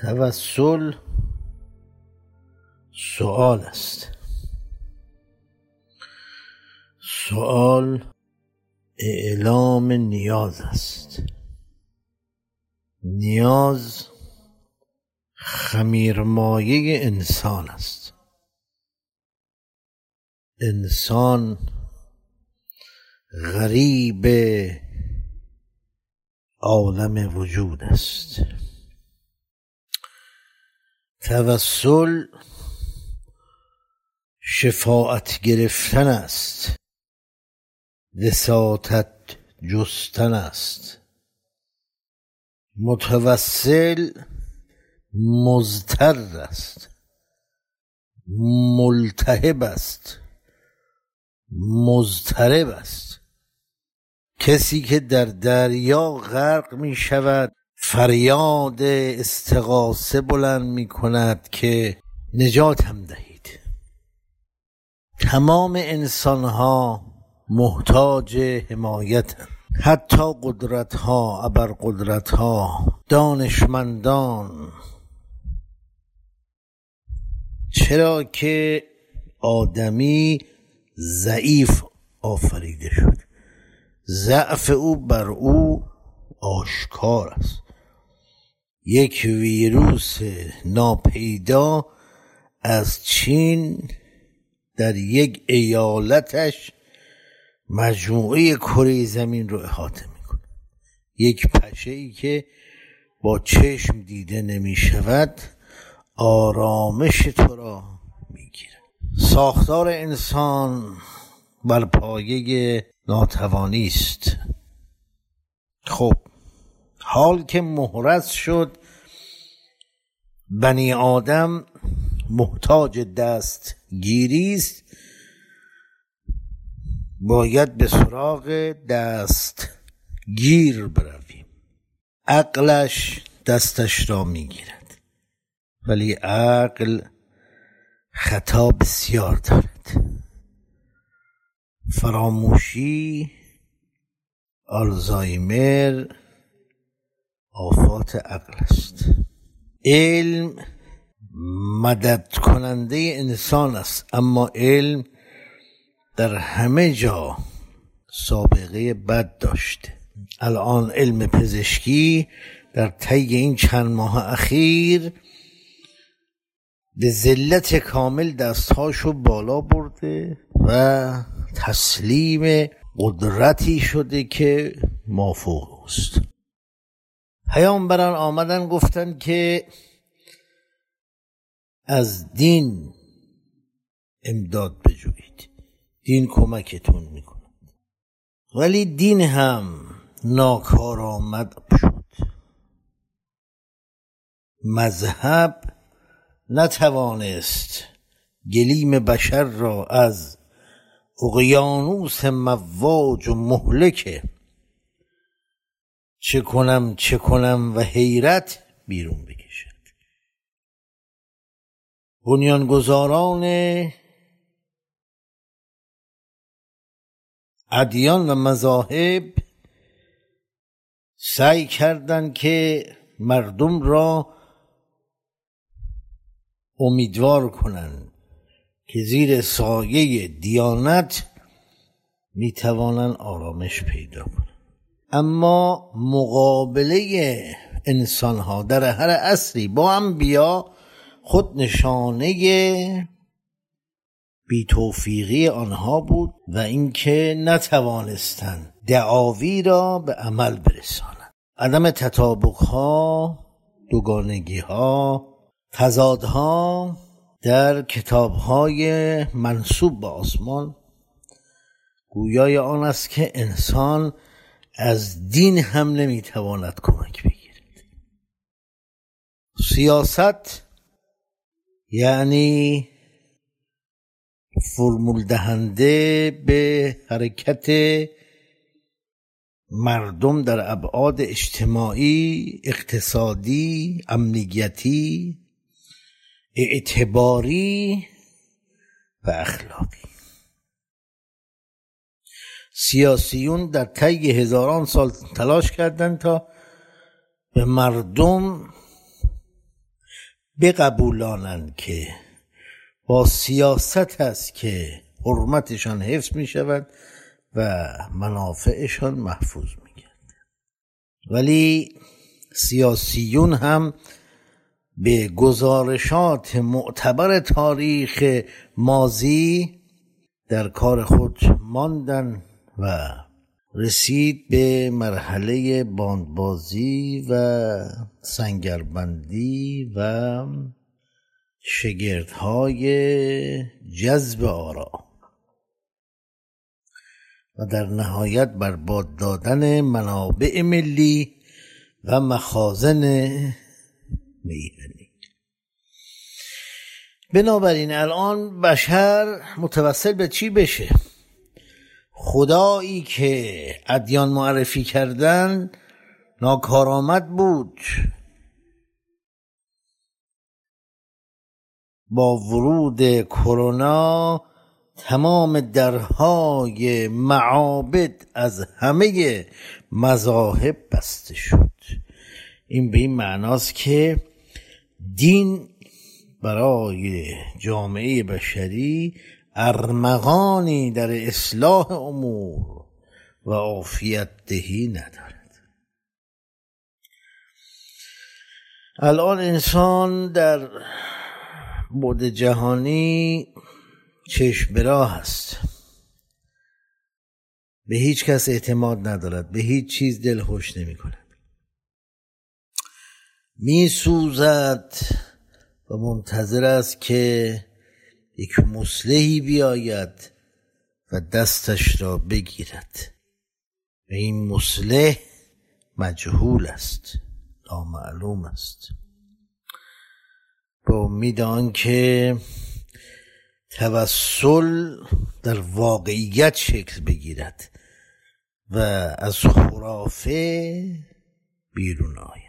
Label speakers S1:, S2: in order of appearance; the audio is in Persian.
S1: توسل سؤال است. سؤال اعلام نیاز است. نیاز خمیرمایه انسان است. انسان غریب عالم وجود است. توسل شفاعت گرفتن است. وساطت جستن است. متوسل مضطر است. ملتهب است. مضطرب است. کسی که در دریا غرق می شود فریاد استغاثه بلند می کند که نجاتم دهید. تمام انسان ها محتاج حمایت حتی قدرت ها ابر قدرت ها دانشمندان. چرا که آدمی ضعیف آفریده شد. ضعف او بر او آشکار است. یک ویروس ناپیدا از چین در یک ایالتش مجموعه کره زمین رو احاطه می‌کنه. یک پشه ای که با چشم دیده نمی شود آرامش تو را می‌گیره. ساختار انسان بر پایه ناتوانی است. خب حال که مهرس شد بنی آدم محتاج دست است. باید به سراغ دست گیر برویم. عقلش دستش را می‌گیرد. ولی عقل خطا بسیار دارد. فراموشی آلزایمر آفات عقل است. علم مدد کننده انسان است اما علم در همه جا سابقه بد داشته. الان علم پزشکی در طی این چند ماه اخیر به ذلت کامل دستهاشو بالا برده و تسلیم قدرتی شده که مافوق است. پیامبران آمدن گفتن که از دین امداد بجویید. دین کمکتون می‌کنه ولی دین هم ناکارآمد شد. مذهب نتوانست گلیم بشر را از اقیانوس مواج و مهلکه چه کنم چه کنم و حیرت بیرون بکشد. بنیانگذاران ادیان و مذاهب سعی کردند که مردم را امیدوار کنند که زیر سایه دیانت می‌توانند آرامش پیدا کنند اما مقابله انسان ها در هر عصری با انبیا خود نشانه بی توفیقی آنها بود و اینکه نتوانستند دعاوی را به عمل برسانند. عدم تطابق ها دوگانگی ها تضادها در کتاب های منصوب به آسمان گویای آن است که انسان از دین هم نمی‌تواند کمک بگیرد. سیاست یعنی فرمول دهنده به حرکت مردم در ابعاد اجتماعی اقتصادی امنیتی اعتباری و اخلاقی. سیاسیون در طی هزاران سال تلاش کردند تا به مردم بقبولانند که با سیاست است که حرمتشان حفظ می شود و منافعشان محفوظ می ولی سیاسیون هم به گزارشات معتبر تاریخ مازی در کار خود ماندن. و رسید به مرحله باندبازی و سنگربندی و شگردهای جذب آرا. و در نهایت برباد دادن منابع ملی و مخازن میهنی. بنابراین الان بشر متوسل به چی بشه؟ خدایی که ادیان معرفی کردن ناکارآمد بود. با ورود کرونا تمام درهای معابد از همه مذاهب بسته شد. این به این معناست که دین برای جامعه بشری ارمغانی در اصلاح امور و عافیت دهی ندارد. الان انسان در بود جهانی چشم براه است. به هیچ کس اعتماد ندارد. به هیچ چیز دل خوش نمی کند. می سوزد و منتظر است که یک مسلحی بیاید و دستش را بگیرد. و این مسلح مجهول است نامعلوم است. با امید که توسل در واقعیت شکل بگیرد و از خرافه بیرون آید.